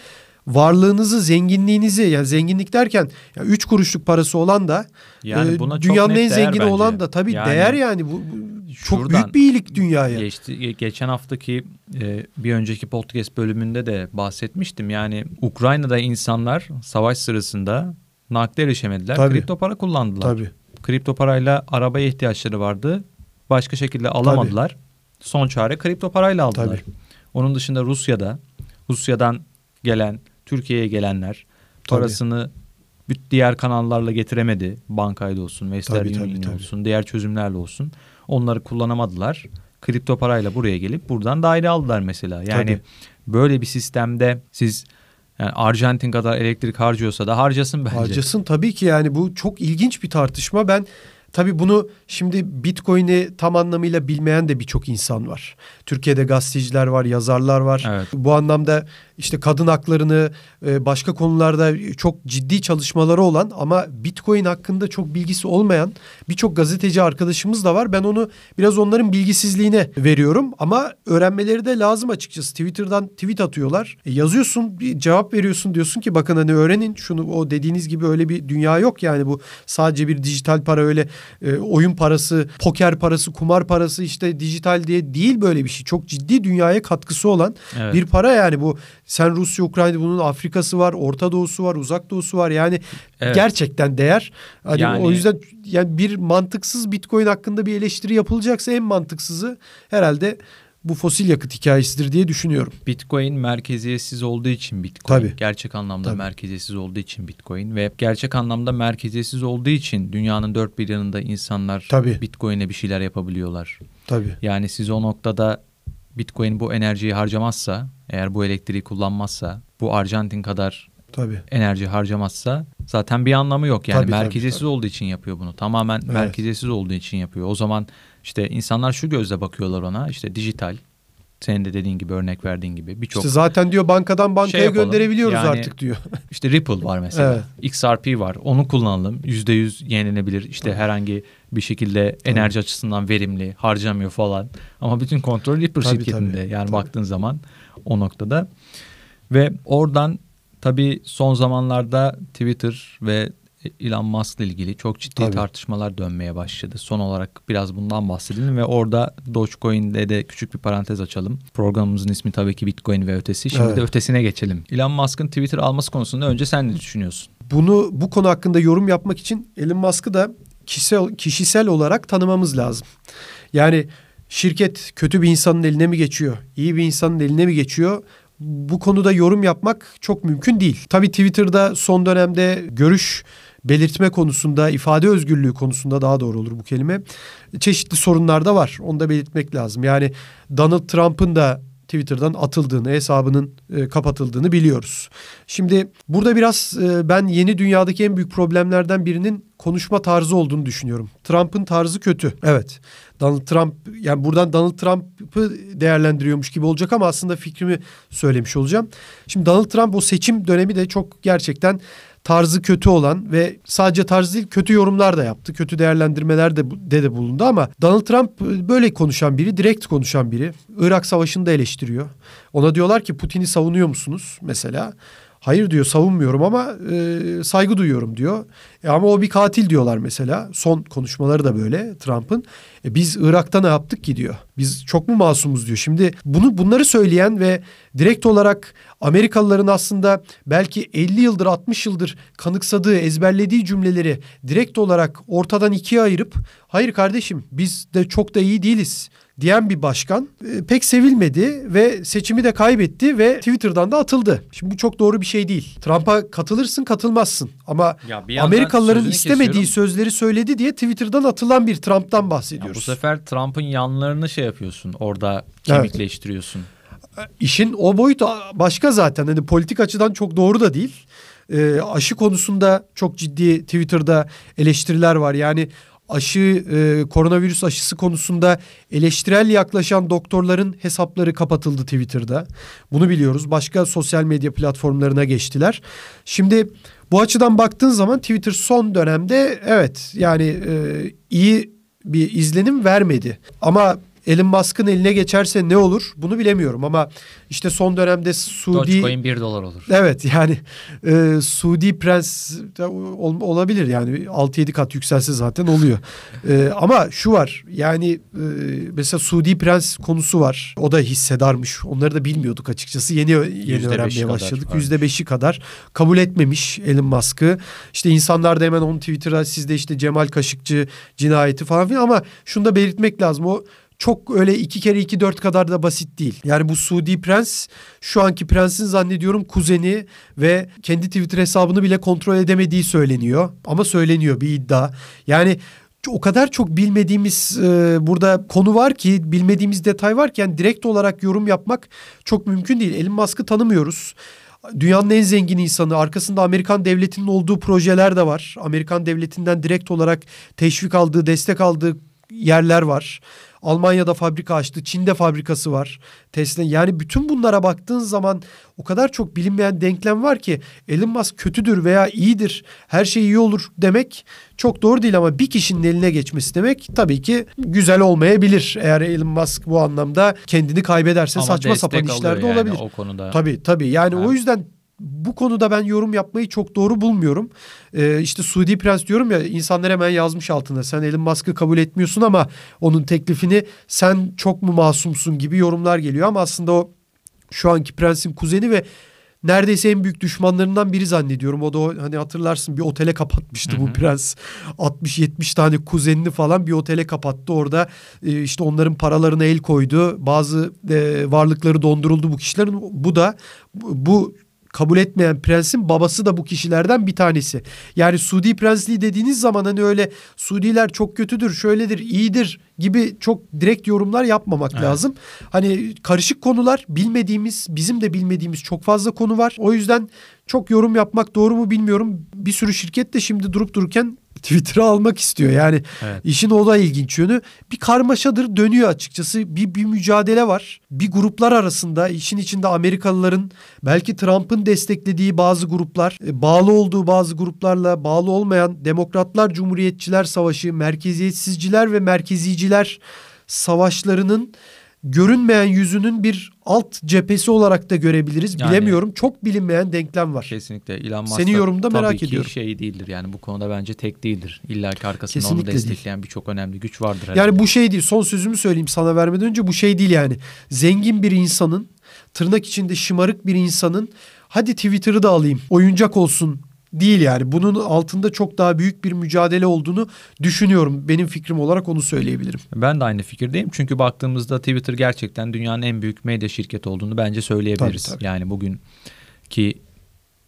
varlığınızı, zenginliğinizi yani zenginlik derken ya üç kuruşluk parası olan da yani e, buna dünyanın en zengini bence. olan da tabii yani, değer yani bu, bu çok büyük bir iyilik dünyaya. Geçti, geçen haftaki e, bir önceki podcast bölümünde de bahsetmiştim. Yani Ukrayna'da insanlar savaş sırasında nakde erişemediler. Tabii. Kripto para kullandılar. Tabii. Kripto parayla arabaya ihtiyaçları vardı. Başka şekilde alamadılar. Tabii son çare kripto parayla aldılar. Tabii. Onun dışında Rusya'da Rusya'dan gelen Türkiye'ye gelenler tabii. parasını diğer kanallarla getiremedi. Bankayla olsun, Western Union olsun, diğer çözümlerle olsun. Onları kullanamadılar. Kripto parayla buraya gelip buradan daire aldılar mesela. Yani tabii. böyle bir sistemde siz yani Arjantin kadar elektrik harcıyorsa da harcasın bence. Harcasın tabii ki yani bu çok ilginç bir tartışma. Ben Tabii bunu şimdi Bitcoin'i tam anlamıyla bilmeyen de birçok insan var. Türkiye'de gazeteciler var, yazarlar var. Evet. Bu anlamda işte kadın haklarını e, başka konularda çok ciddi çalışmaları olan ama Bitcoin hakkında çok bilgisi olmayan birçok gazeteci arkadaşımız da var. Ben onu biraz onların bilgisizliğine veriyorum ama öğrenmeleri de lazım açıkçası. Twitter'dan tweet atıyorlar. E, yazıyorsun, bir cevap veriyorsun diyorsun ki bakın hani öğrenin şunu o dediğiniz gibi öyle bir dünya yok yani bu sadece bir dijital para öyle e, oyun parası, poker parası, kumar parası işte dijital diye değil böyle bir şey. Çok ciddi dünyaya katkısı olan evet. bir para yani bu sen Rusya, Ukrayna bunun Afrika'sı var, Orta Doğu'su var, Uzak Doğu'su var. Yani evet. gerçekten değer. Hani yani... o yüzden yani bir mantıksız Bitcoin hakkında bir eleştiri yapılacaksa en mantıksızı herhalde bu fosil yakıt hikayesidir diye düşünüyorum. Bitcoin merkeziyetsiz olduğu için Bitcoin. Tabii. Gerçek anlamda Tabii. merkeziyetsiz olduğu için Bitcoin ve gerçek anlamda merkeziyetsiz olduğu için dünyanın dört bir yanında insanlar Tabii. Bitcoin'e bir şeyler yapabiliyorlar. Tabii. Yani siz o noktada Bitcoin bu enerjiyi harcamazsa, eğer bu elektriği kullanmazsa, bu Arjantin kadar Tabii. enerji harcamazsa zaten bir anlamı yok. Yani tabii, merkeziyetsiz tabii, tabii. olduğu için yapıyor bunu. Tamamen evet. merkeziyetsiz olduğu için yapıyor. O zaman işte insanlar şu gözle bakıyorlar ona. İşte dijital, Senin de dediğin gibi örnek verdiğin gibi birçok İşte zaten diyor bankadan bankaya şey gönderebiliyoruz yani, artık diyor. [laughs] İşte Ripple var mesela. Evet. XRP var. Onu kullanalım. Yüzde yüz yenilenebilir. İşte herhangi bir şekilde enerji tabii. açısından verimli, harcamıyor falan. Ama bütün kontrol Ripple tabii, şirketinde. Tabii, yani tabii. baktığın zaman o noktada. Ve oradan tabii son zamanlarda Twitter ve Elon Musk ile ilgili çok ciddi Tabii. tartışmalar dönmeye başladı. Son olarak biraz bundan bahsedelim ve orada Dogecoin'de de küçük bir parantez açalım. Programımızın ismi tabii ki Bitcoin ve ötesi. Şimdi evet. de ötesine geçelim. Elon Musk'ın Twitter alması konusunda önce sen ne düşünüyorsun? Bunu bu konu hakkında yorum yapmak için Elon Musk'ı da kişisel, kişisel olarak tanımamız lazım. Yani şirket kötü bir insanın eline mi geçiyor? İyi bir insanın eline mi geçiyor? Bu konuda yorum yapmak çok mümkün değil. Tabii Twitter'da son dönemde görüş belirtme konusunda, ifade özgürlüğü konusunda daha doğru olur bu kelime. Çeşitli sorunlar da var. Onu da belirtmek lazım. Yani Donald Trump'ın da Twitter'dan atıldığını, hesabının e, kapatıldığını biliyoruz. Şimdi burada biraz e, ben yeni dünyadaki en büyük problemlerden birinin konuşma tarzı olduğunu düşünüyorum. Trump'ın tarzı kötü. Evet. Donald Trump yani buradan Donald Trump'ı değerlendiriyormuş gibi olacak ama aslında fikrimi söylemiş olacağım. Şimdi Donald Trump o seçim dönemi de çok gerçekten tarzı kötü olan ve sadece tarzı değil kötü yorumlar da yaptı. Kötü değerlendirmeler de, de de bulundu ama Donald Trump böyle konuşan biri, direkt konuşan biri. Irak Savaşı'nı da eleştiriyor. Ona diyorlar ki Putin'i savunuyor musunuz mesela? Hayır diyor savunmuyorum ama e, saygı duyuyorum diyor. E, ama o bir katil diyorlar mesela. Son konuşmaları da böyle Trump'ın. E, biz Irak'ta ne yaptık ki diyor. Biz çok mu masumuz diyor. Şimdi bunu bunları söyleyen ve direkt olarak Amerikalıların aslında belki 50 yıldır 60 yıldır kanıksadığı, ezberlediği cümleleri direkt olarak ortadan ikiye ayırıp hayır kardeşim biz de çok da iyi değiliz diyen bir başkan e, pek sevilmedi ve seçimi de kaybetti ve Twitter'dan da atıldı. Şimdi bu çok doğru bir şey değil. Trump'a katılırsın katılmazsın ama Amerikalıların istemediği kesiyorum. sözleri söyledi diye Twitter'dan atılan bir Trump'tan bahsediyoruz. Ya bu sefer Trump'ın yanlarını şey yapıyorsun orada kemikleştiriyorsun. Evet. İşin o boyutu başka zaten. Hani politik açıdan çok doğru da değil. E, aşı konusunda çok ciddi Twitter'da eleştiriler var. Yani aşı e, koronavirüs aşısı konusunda eleştirel yaklaşan doktorların hesapları kapatıldı Twitter'da. Bunu biliyoruz. Başka sosyal medya platformlarına geçtiler. Şimdi bu açıdan baktığın zaman Twitter son dönemde evet yani e, iyi bir izlenim vermedi. Ama Elon Musk'ın eline geçerse ne olur bunu bilemiyorum ama işte son dönemde Suudi... Dogecoin 1 dolar olur. Evet yani e, Suudi Prens ol, olabilir yani 6-7 kat yükselse zaten oluyor. e, ama şu var yani e, mesela Suudi Prens konusu var. O da hissedarmış. Onları da bilmiyorduk açıkçası. Yeni yeni öğrenmeye başladık. Yüzde beşi kadar kabul etmemiş Elon Musk'ı. İşte insanlar da hemen onun Twitter'a sizde işte Cemal Kaşıkçı cinayeti falan filan ama şunu da belirtmek lazım. O çok öyle iki kere iki dört kadar da basit değil. Yani bu Suudi prens şu anki prensin zannediyorum kuzeni ve kendi Twitter hesabını bile kontrol edemediği söyleniyor. Ama söyleniyor bir iddia. Yani o kadar çok bilmediğimiz e, burada konu var ki bilmediğimiz detay var ki yani direkt olarak yorum yapmak çok mümkün değil. Elon Musk'ı tanımıyoruz. Dünyanın en zengin insanı arkasında Amerikan devletinin olduğu projeler de var. Amerikan devletinden direkt olarak teşvik aldığı, destek aldığı yerler var. Almanya'da fabrika açtı. Çin'de fabrikası var. Tesla yani bütün bunlara baktığın zaman o kadar çok bilinmeyen denklem var ki Elon Musk kötüdür veya iyidir. Her şey iyi olur demek çok doğru değil ama bir kişinin eline geçmesi demek tabii ki güzel olmayabilir. Eğer Elon Musk bu anlamda kendini kaybederse ama saçma sapan işler de yani olabilir. O konuda. Tabii tabii. Yani ha. o yüzden bu konuda ben yorum yapmayı çok doğru bulmuyorum. Ee, işte Suudi Prens diyorum ya insanlar hemen yazmış altında. Sen Elon Musk'ı kabul etmiyorsun ama onun teklifini sen çok mu masumsun gibi yorumlar geliyor. Ama aslında o şu anki prensin kuzeni ve neredeyse en büyük düşmanlarından biri zannediyorum. O da o, hani hatırlarsın bir otele kapatmıştı Hı-hı. bu prens. 60-70 tane kuzenini falan bir otele kapattı. Orada e, işte onların paralarına el koydu. Bazı e, varlıkları donduruldu bu kişilerin. Bu da bu kabul etmeyen prensin babası da bu kişilerden bir tanesi. Yani Suudi prensliği dediğiniz zaman hani öyle Suudiler çok kötüdür, şöyledir, iyidir gibi çok direkt yorumlar yapmamak evet. lazım. Hani karışık konular, bilmediğimiz, bizim de bilmediğimiz çok fazla konu var. O yüzden çok yorum yapmak doğru mu bilmiyorum. Bir sürü şirket de şimdi durup dururken Twitter'ı almak istiyor. Yani evet. işin o da ilginç yönü. Bir karmaşadır dönüyor açıkçası. Bir, bir mücadele var. Bir gruplar arasında işin içinde Amerikalıların belki Trump'ın desteklediği bazı gruplar, e, bağlı olduğu bazı gruplarla bağlı olmayan demokratlar, cumhuriyetçiler savaşı, merkeziyetsizciler ve merkeziciler savaşlarının görünmeyen yüzünün bir alt cephesi olarak da görebiliriz. Yani, Bilemiyorum. Çok bilinmeyen denklem var. Kesinlikle. Elon Musk Senin yorumda merak tabii ediyorum. ki şey değildir. Yani bu konuda bence tek değildir. İlla ki arkasında Kesinlikle onu destekleyen birçok önemli güç vardır. Herhalde. Yani bu şey değil. Son sözümü söyleyeyim sana vermeden önce bu şey değil yani. Zengin bir insanın tırnak içinde şımarık bir insanın hadi Twitter'ı da alayım oyuncak olsun değil yani. Bunun altında çok daha büyük bir mücadele olduğunu düşünüyorum. Benim fikrim olarak onu söyleyebilirim. Ben de aynı fikirdeyim. Çünkü baktığımızda Twitter gerçekten dünyanın en büyük medya şirketi olduğunu bence söyleyebiliriz. Tabii, tabii. Yani bugün ki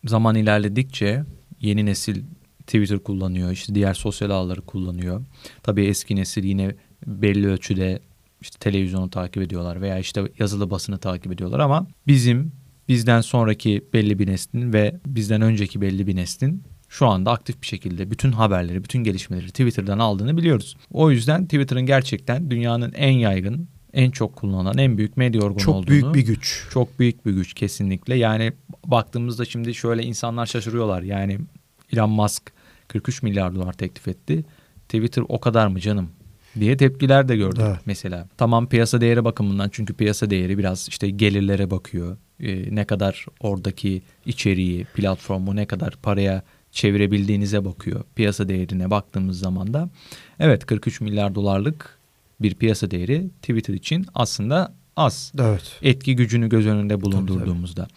zaman ilerledikçe yeni nesil Twitter kullanıyor. işte diğer sosyal ağları kullanıyor. Tabii eski nesil yine belli ölçüde işte televizyonu takip ediyorlar veya işte yazılı basını takip ediyorlar ama bizim bizden sonraki belli bir neslin ve bizden önceki belli bir neslin şu anda aktif bir şekilde bütün haberleri, bütün gelişmeleri Twitter'dan aldığını biliyoruz. O yüzden Twitter'ın gerçekten dünyanın en yaygın, en çok kullanılan, en büyük medya organı çok olduğunu. Çok büyük bir güç. Çok büyük bir güç kesinlikle. Yani baktığımızda şimdi şöyle insanlar şaşırıyorlar. Yani Elon Musk 43 milyar dolar teklif etti. Twitter o kadar mı canım diye tepkiler de gördük evet. mesela. Tamam piyasa değeri bakımından çünkü piyasa değeri biraz işte gelirlere bakıyor e, ne kadar oradaki içeriği, platformu ne kadar paraya çevirebildiğinize bakıyor. Piyasa değerine baktığımız zaman da evet 43 milyar dolarlık bir piyasa değeri Twitter için aslında az. Evet. Etki gücünü göz önünde bulundurduğumuzda.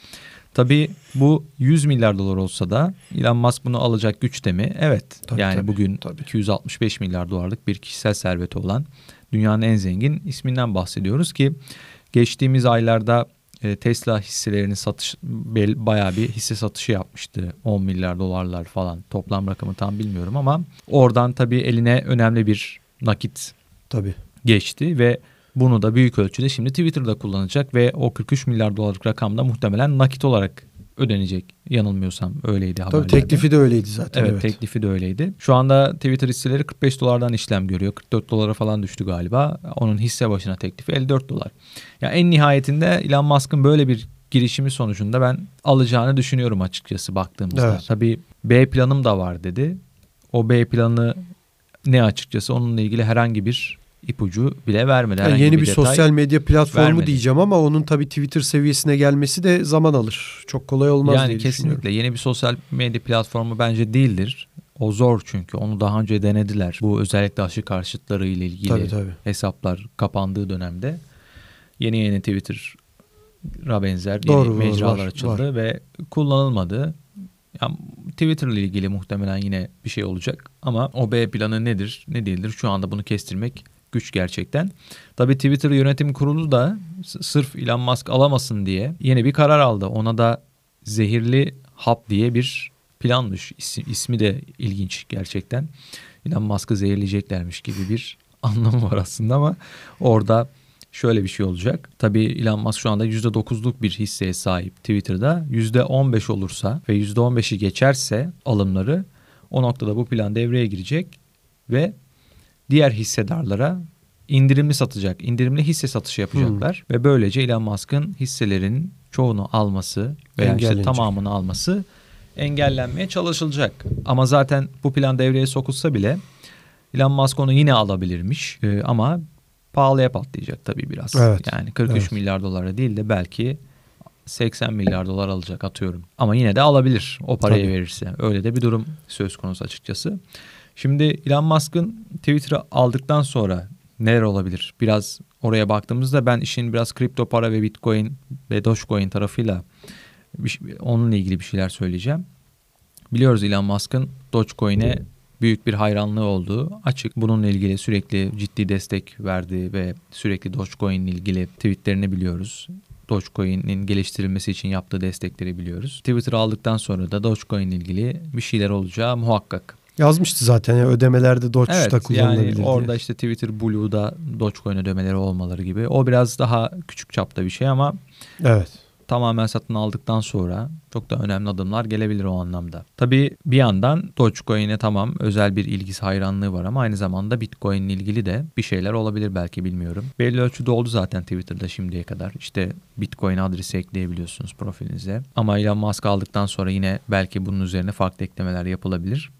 Tabii, tabii bu 100 milyar dolar olsa da Elon Musk bunu alacak güçte mi? Evet. Tabii, yani tabii, bugün tabii. 265 milyar dolarlık bir kişisel serveti olan dünyanın en zengin isminden bahsediyoruz ki geçtiğimiz aylarda e, Tesla hisselerinin satış bayağı bir hisse satışı yapmıştı. 10 milyar dolarlar falan toplam rakamı tam bilmiyorum ama oradan tabii eline önemli bir nakit tabii. geçti ve bunu da büyük ölçüde şimdi Twitter'da kullanacak ve o 43 milyar dolarlık rakamda muhtemelen nakit olarak ödenecek. Yanılmıyorsam öyleydi Tabii haberlerde. teklifi de öyleydi zaten. Evet, evet teklifi de öyleydi. Şu anda Twitter hisseleri 45 dolardan işlem görüyor. 44 dolara falan düştü galiba. Onun hisse başına teklifi 54 dolar. Ya yani en nihayetinde Elon Musk'ın böyle bir girişimi sonucunda ben alacağını düşünüyorum açıkçası baktığımızda. Evet. Tabii B planım da var dedi. O B planı ne açıkçası onunla ilgili herhangi bir ipucu bile vermedi. Yani yeni bir, bir sosyal medya platformu vermedi. diyeceğim ama onun tabii Twitter seviyesine gelmesi de zaman alır. Çok kolay olmaz yani diye kesinlikle yeni bir sosyal medya platformu bence değildir. O zor çünkü onu daha önce denediler. Bu özellikle aşı karşıtları ile ilgili tabii, tabii. hesaplar kapandığı dönemde yeni yeni Twitter'a benzer Doğru, yeni mecralar var, açıldı var. ve kullanılmadı. Yani Twitter ile ilgili muhtemelen yine bir şey olacak ama o B planı nedir ne değildir şu anda bunu kestirmek güç gerçekten. Tabii Twitter yönetim kurulu da sırf Elon Musk alamasın diye yeni bir karar aldı. Ona da zehirli hap diye bir planmış. İsmi, ismi de ilginç gerçekten. Elon Musk'ı zehirleyeceklermiş gibi bir [laughs] anlamı var aslında ama orada şöyle bir şey olacak. Tabii Elon Musk şu anda %9'luk bir hisseye sahip Twitter'da. %15 olursa ve %15'i geçerse alımları o noktada bu plan devreye girecek ve diğer hissedarlara indirimli satacak, indirimli hisse satışı yapacaklar hmm. ve böylece Elon Musk'ın hisselerin çoğunu alması veya işte tamamını alması engellenmeye çalışılacak. Ama zaten bu plan devreye sokulsa bile Elon Musk onu yine alabilirmiş ee, ama pahalıya patlayacak tabii biraz. Evet. Yani 43 evet. milyar dolara değil de belki 80 milyar dolar alacak atıyorum. Ama yine de alabilir o parayı tabii. verirse. Öyle de bir durum söz konusu açıkçası. Şimdi Elon Musk'ın Twitter'ı aldıktan sonra neler olabilir? Biraz oraya baktığımızda ben işin biraz kripto para ve Bitcoin ve Dogecoin tarafıyla bir, onunla ilgili bir şeyler söyleyeceğim. Biliyoruz Elon Musk'ın Dogecoin'e büyük bir hayranlığı olduğu açık. Bununla ilgili sürekli ciddi destek verdiği ve sürekli Dogecoin ile ilgili tweetlerini biliyoruz. Dogecoin'in geliştirilmesi için yaptığı destekleri biliyoruz. Twitter aldıktan sonra da Dogecoin ile ilgili bir şeyler olacağı muhakkak. Yazmıştı zaten ya ödemelerde Doge'da evet, kullanılabilir yani orada işte Twitter Blue'da Dogecoin ödemeleri olmaları gibi. O biraz daha küçük çapta bir şey ama evet. tamamen satın aldıktan sonra çok da önemli adımlar gelebilir o anlamda. Tabii bir yandan Dogecoin'e tamam özel bir ilgisi hayranlığı var ama aynı zamanda Bitcoin ile ilgili de bir şeyler olabilir belki bilmiyorum. Belli ölçüde oldu zaten Twitter'da şimdiye kadar. İşte Bitcoin adresi ekleyebiliyorsunuz profilinize. Ama Elon Musk aldıktan sonra yine belki bunun üzerine farklı eklemeler yapılabilir.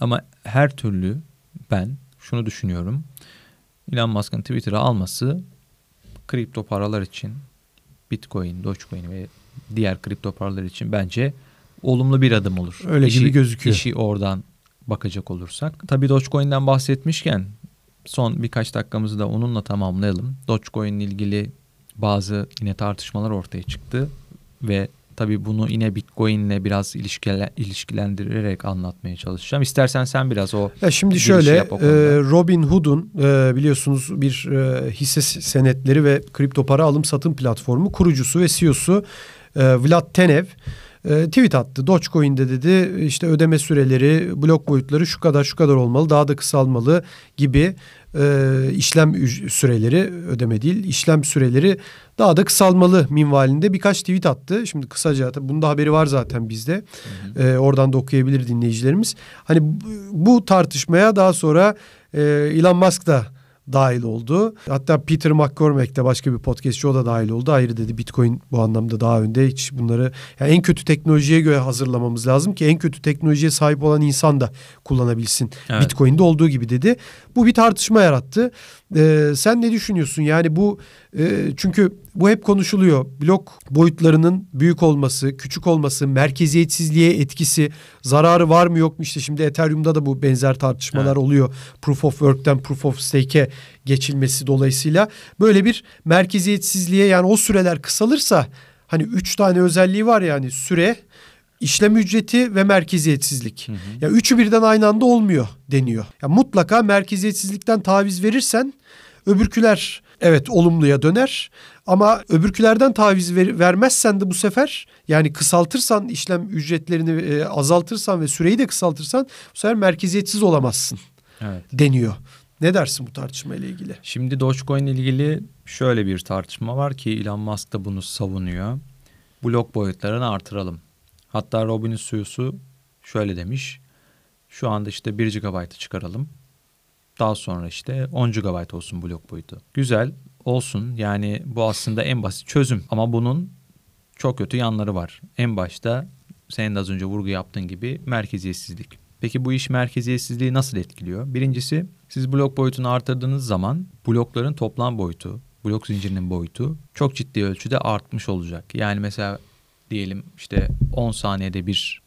Ama her türlü ben şunu düşünüyorum. Elon Musk'ın Twitter'ı alması kripto paralar için Bitcoin, Dogecoin ve diğer kripto paralar için bence olumlu bir adım olur. Öyle işi, gibi gözüküyor. İşi oradan bakacak olursak. Tabii Dogecoin'den bahsetmişken son birkaç dakikamızı da onunla tamamlayalım. Dogecoin ile ilgili bazı yine tartışmalar ortaya çıktı ve tabii bunu yine Bitcoin ile biraz ilişkilendirerek anlatmaya çalışacağım. İstersen sen biraz o ya Şimdi şöyle e, Robin Hood'un e, biliyorsunuz bir e, hisse senetleri ve kripto para alım satım platformu kurucusu ve CEO'su e, Vlad Tenev e, tweet attı. Dogecoin'de dedi işte ödeme süreleri, blok boyutları şu kadar şu kadar olmalı, daha da kısalmalı gibi e, işlem süreleri ödeme değil, işlem süreleri daha da kısalmalı minvalinde birkaç tweet attı. Şimdi kısaca bunda haberi var zaten bizde. Hı hı. E, oradan da okuyabilir dinleyicilerimiz. Hani bu tartışmaya daha sonra e, Elon Musk da dahil oldu. Hatta Peter McCormack de başka bir podcastçi o da dahil oldu. Hayır dedi Bitcoin bu anlamda daha önde. Hiç bunları yani en kötü teknolojiye göre hazırlamamız lazım ki en kötü teknolojiye sahip olan insan da kullanabilsin. Evet. Bitcoin'de olduğu gibi dedi. Bu bir tartışma yarattı. Ee, sen ne düşünüyorsun? Yani bu e, çünkü bu hep konuşuluyor. Blok boyutlarının büyük olması, küçük olması, merkeziyetsizliğe etkisi, zararı var mı yok mu? İşte şimdi Ethereum'da da bu benzer tartışmalar evet. oluyor. Proof of Work'ten Proof of Stake'e geçilmesi dolayısıyla böyle bir merkeziyetsizliğe yani o süreler kısalırsa hani üç tane özelliği var yani süre, işlem ücreti ve merkeziyetsizlik. Hı hı. Ya üçü birden aynı anda olmuyor deniyor. Ya mutlaka merkeziyetsizlikten taviz verirsen öbürküler evet olumluya döner ama öbürkülerden taviz ver, vermezsen de bu sefer yani kısaltırsan işlem ücretlerini e, azaltırsan ve süreyi de kısaltırsan bu sefer merkeziyetsiz olamazsın evet. deniyor. Ne dersin bu tartışma ile ilgili? Şimdi Dogecoin ile ilgili şöyle bir tartışma var ki Elon Musk da bunu savunuyor. Blok boyutlarını artıralım. Hatta Robin'in CEO'su şöyle demiş. Şu anda işte 1 GB'ı çıkaralım. Daha sonra işte 10 GB olsun blok boyutu. Güzel olsun yani bu aslında en basit çözüm ama bunun çok kötü yanları var. En başta senin de az önce vurgu yaptığın gibi merkeziyetsizlik. Peki bu iş merkeziyetsizliği nasıl etkiliyor? Birincisi siz blok boyutunu artırdığınız zaman blokların toplam boyutu, blok zincirinin boyutu çok ciddi ölçüde artmış olacak. Yani mesela diyelim işte 10 saniyede bir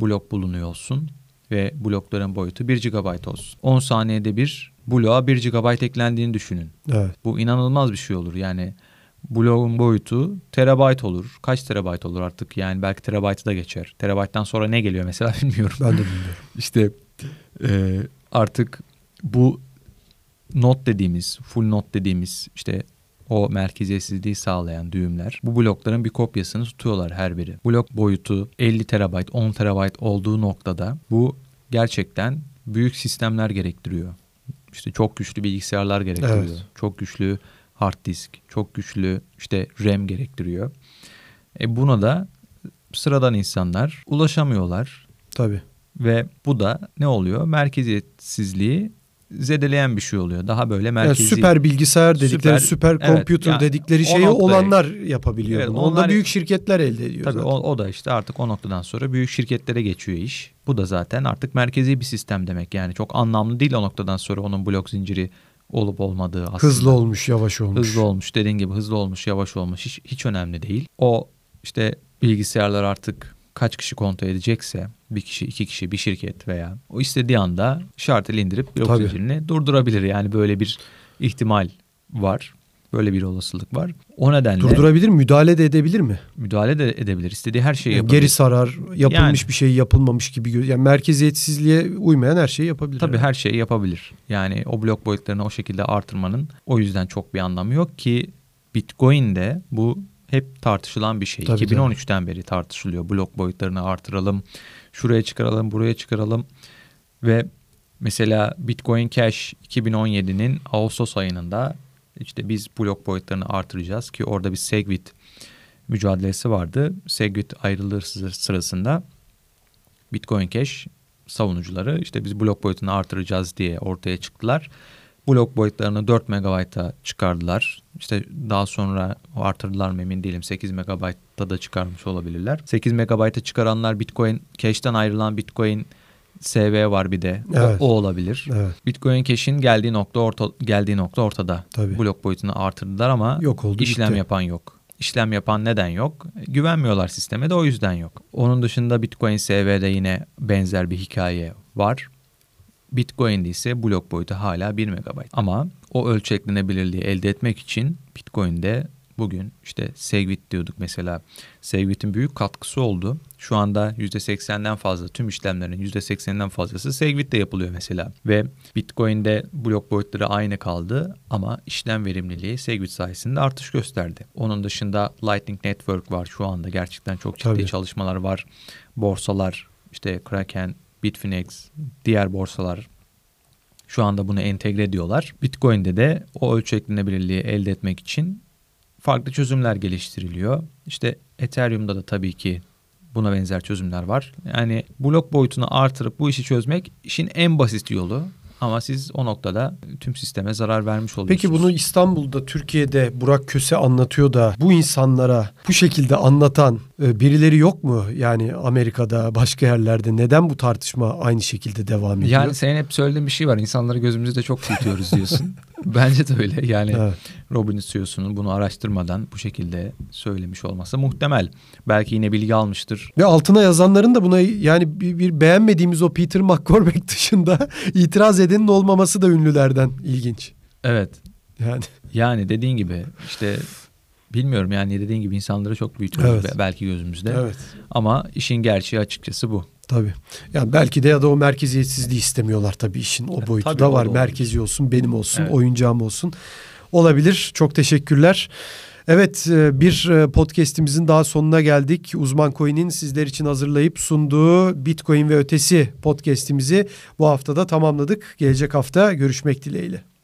blok bulunuyor olsun ve blokların boyutu 1 GB olsun. 10 saniyede bir bloğa 1 GB eklendiğini düşünün. Evet. Bu inanılmaz bir şey olur. Yani bloğun boyutu terabayt olur. Kaç terabayt olur artık yani belki terabaytı da geçer. Terabayttan sonra ne geliyor mesela [laughs] bilmiyorum. Ben de bilmiyorum. [laughs] İşte e, artık bu not dediğimiz, full not dediğimiz işte o merkeziyetsizliği sağlayan düğümler bu blokların bir kopyasını tutuyorlar her biri. Blok boyutu 50 terabayt 10 terabayt olduğu noktada bu gerçekten büyük sistemler gerektiriyor. İşte çok güçlü bilgisayarlar gerektiriyor. Evet. Çok güçlü hard disk, çok güçlü işte RAM gerektiriyor. E buna da sıradan insanlar ulaşamıyorlar. Tabii. Ve bu da ne oluyor? Merkeziyetsizliği zedeleyen bir şey oluyor. Daha böyle merkezi. Yani süper bilgisayar dedikleri, süper, süper computer evet, dedikleri şeyi olanlar yapabiliyor. Evet, Onda büyük şirketler elde ediyor. Tabii o, o da işte artık o noktadan sonra büyük şirketlere geçiyor iş. Bu da zaten artık merkezi bir sistem demek. Yani çok anlamlı değil o noktadan sonra onun blok zinciri olup olmadığı aslında. Hızlı olmuş, yavaş olmuş. Hızlı olmuş dediğin gibi hızlı olmuş, yavaş olmuş hiç, hiç önemli değil. O işte bilgisayarlar artık kaç kişi kontrol edecekse bir kişi, iki kişi, bir şirket veya o istediği anda şarteli indirip blok zincirini durdurabilir. Yani böyle bir ihtimal var. Böyle bir olasılık var. O nedenle... Durdurabilir, müdahale de edebilir mi? Müdahale de edebilir. İstediği her şeyi yani yapabilir. Geri sarar, yapılmış yani, bir şey yapılmamış gibi. Yani merkeziyetsizliğe uymayan her şeyi yapabilir. Tabii her şeyi yapabilir. Yani o blok boyutlarını o şekilde artırmanın o yüzden çok bir anlamı yok ki Bitcoin'de bu hep tartışılan bir şey. Tabii 2013'ten tabii. beri tartışılıyor. Blok boyutlarını artıralım, şuraya çıkaralım, buraya çıkaralım. Ve mesela Bitcoin Cash 2017'nin Ağustos ayında işte biz blok boyutlarını artıracağız ki orada bir Segwit mücadelesi vardı. Segwit ayrılığı sırasında Bitcoin Cash savunucuları işte biz blok boyutunu artıracağız diye ortaya çıktılar. Blok boyutlarını 4 MB'a çıkardılar. İşte daha sonra artırdılar mı emin değilim. 8 MB'da da çıkarmış olabilirler. 8 MB'a çıkaranlar Bitcoin Cash'ten ayrılan Bitcoin SV var bir de. Evet. O, o olabilir. Evet. Bitcoin Cash'in geldiği nokta orta geldiği nokta ortada. Tabii. Blok boyutunu artırdılar ama yok oldu, işlem bitti. yapan yok. İşlem yapan neden yok? Güvenmiyorlar sisteme de o yüzden yok. Onun dışında Bitcoin SV'de yine benzer bir hikaye var. Bitcoin'de ise blok boyutu hala 1 MB. Ama o ölçeklenebilirliği elde etmek için Bitcoin'de bugün işte Segwit diyorduk mesela. Segwit'in büyük katkısı oldu. Şu anda %80'den fazla tüm işlemlerin %80'den fazlası Segwit'te yapılıyor mesela. Ve Bitcoin'de blok boyutları aynı kaldı ama işlem verimliliği Segwit sayesinde artış gösterdi. Onun dışında Lightning Network var şu anda gerçekten çok ciddi Tabii. çalışmalar var. Borsalar işte Kraken, Bitfinex, diğer borsalar şu anda bunu entegre ediyorlar. Bitcoin'de de o ölçeklenebilirliği elde etmek için farklı çözümler geliştiriliyor. İşte Ethereum'da da tabii ki buna benzer çözümler var. Yani blok boyutunu artırıp bu işi çözmek işin en basit yolu. Ama siz o noktada tüm sisteme zarar vermiş oluyorsunuz. Peki bunu İstanbul'da, Türkiye'de Burak Köse anlatıyor da bu insanlara bu şekilde anlatan birileri yok mu? Yani Amerika'da, başka yerlerde neden bu tartışma aynı şekilde devam ediyor? Yani senin hep söylediğin bir şey var. İnsanları gözümüzde çok büyütüyoruz diyorsun. [laughs] Bence de öyle. Yani evet. Robin CEO'sunun bunu araştırmadan bu şekilde söylemiş olması muhtemel. Belki yine bilgi almıştır. Ve altına yazanların da buna yani bir, bir beğenmediğimiz o Peter McCormack [laughs] dışında itiraz edenin olmaması da ünlülerden ilginç. Evet. Yani yani dediğin gibi işte bilmiyorum yani dediğin gibi insanları çok büyütüyoruz evet. belki gözümüzde. Evet. Ama işin gerçeği açıkçası bu. Tabii. Yani belki de ya da o merkeziyetsizliği istemiyorlar tabii işin o boyutu tabii da var. Merkezi olsun, benim olsun, evet. oyuncağım olsun. Olabilir. Çok teşekkürler. Evet e, bir e, podcast'imizin daha sonuna geldik. Uzman Coin'in sizler için hazırlayıp sunduğu Bitcoin ve ötesi podcast'imizi bu haftada tamamladık. Gelecek hafta görüşmek dileğiyle.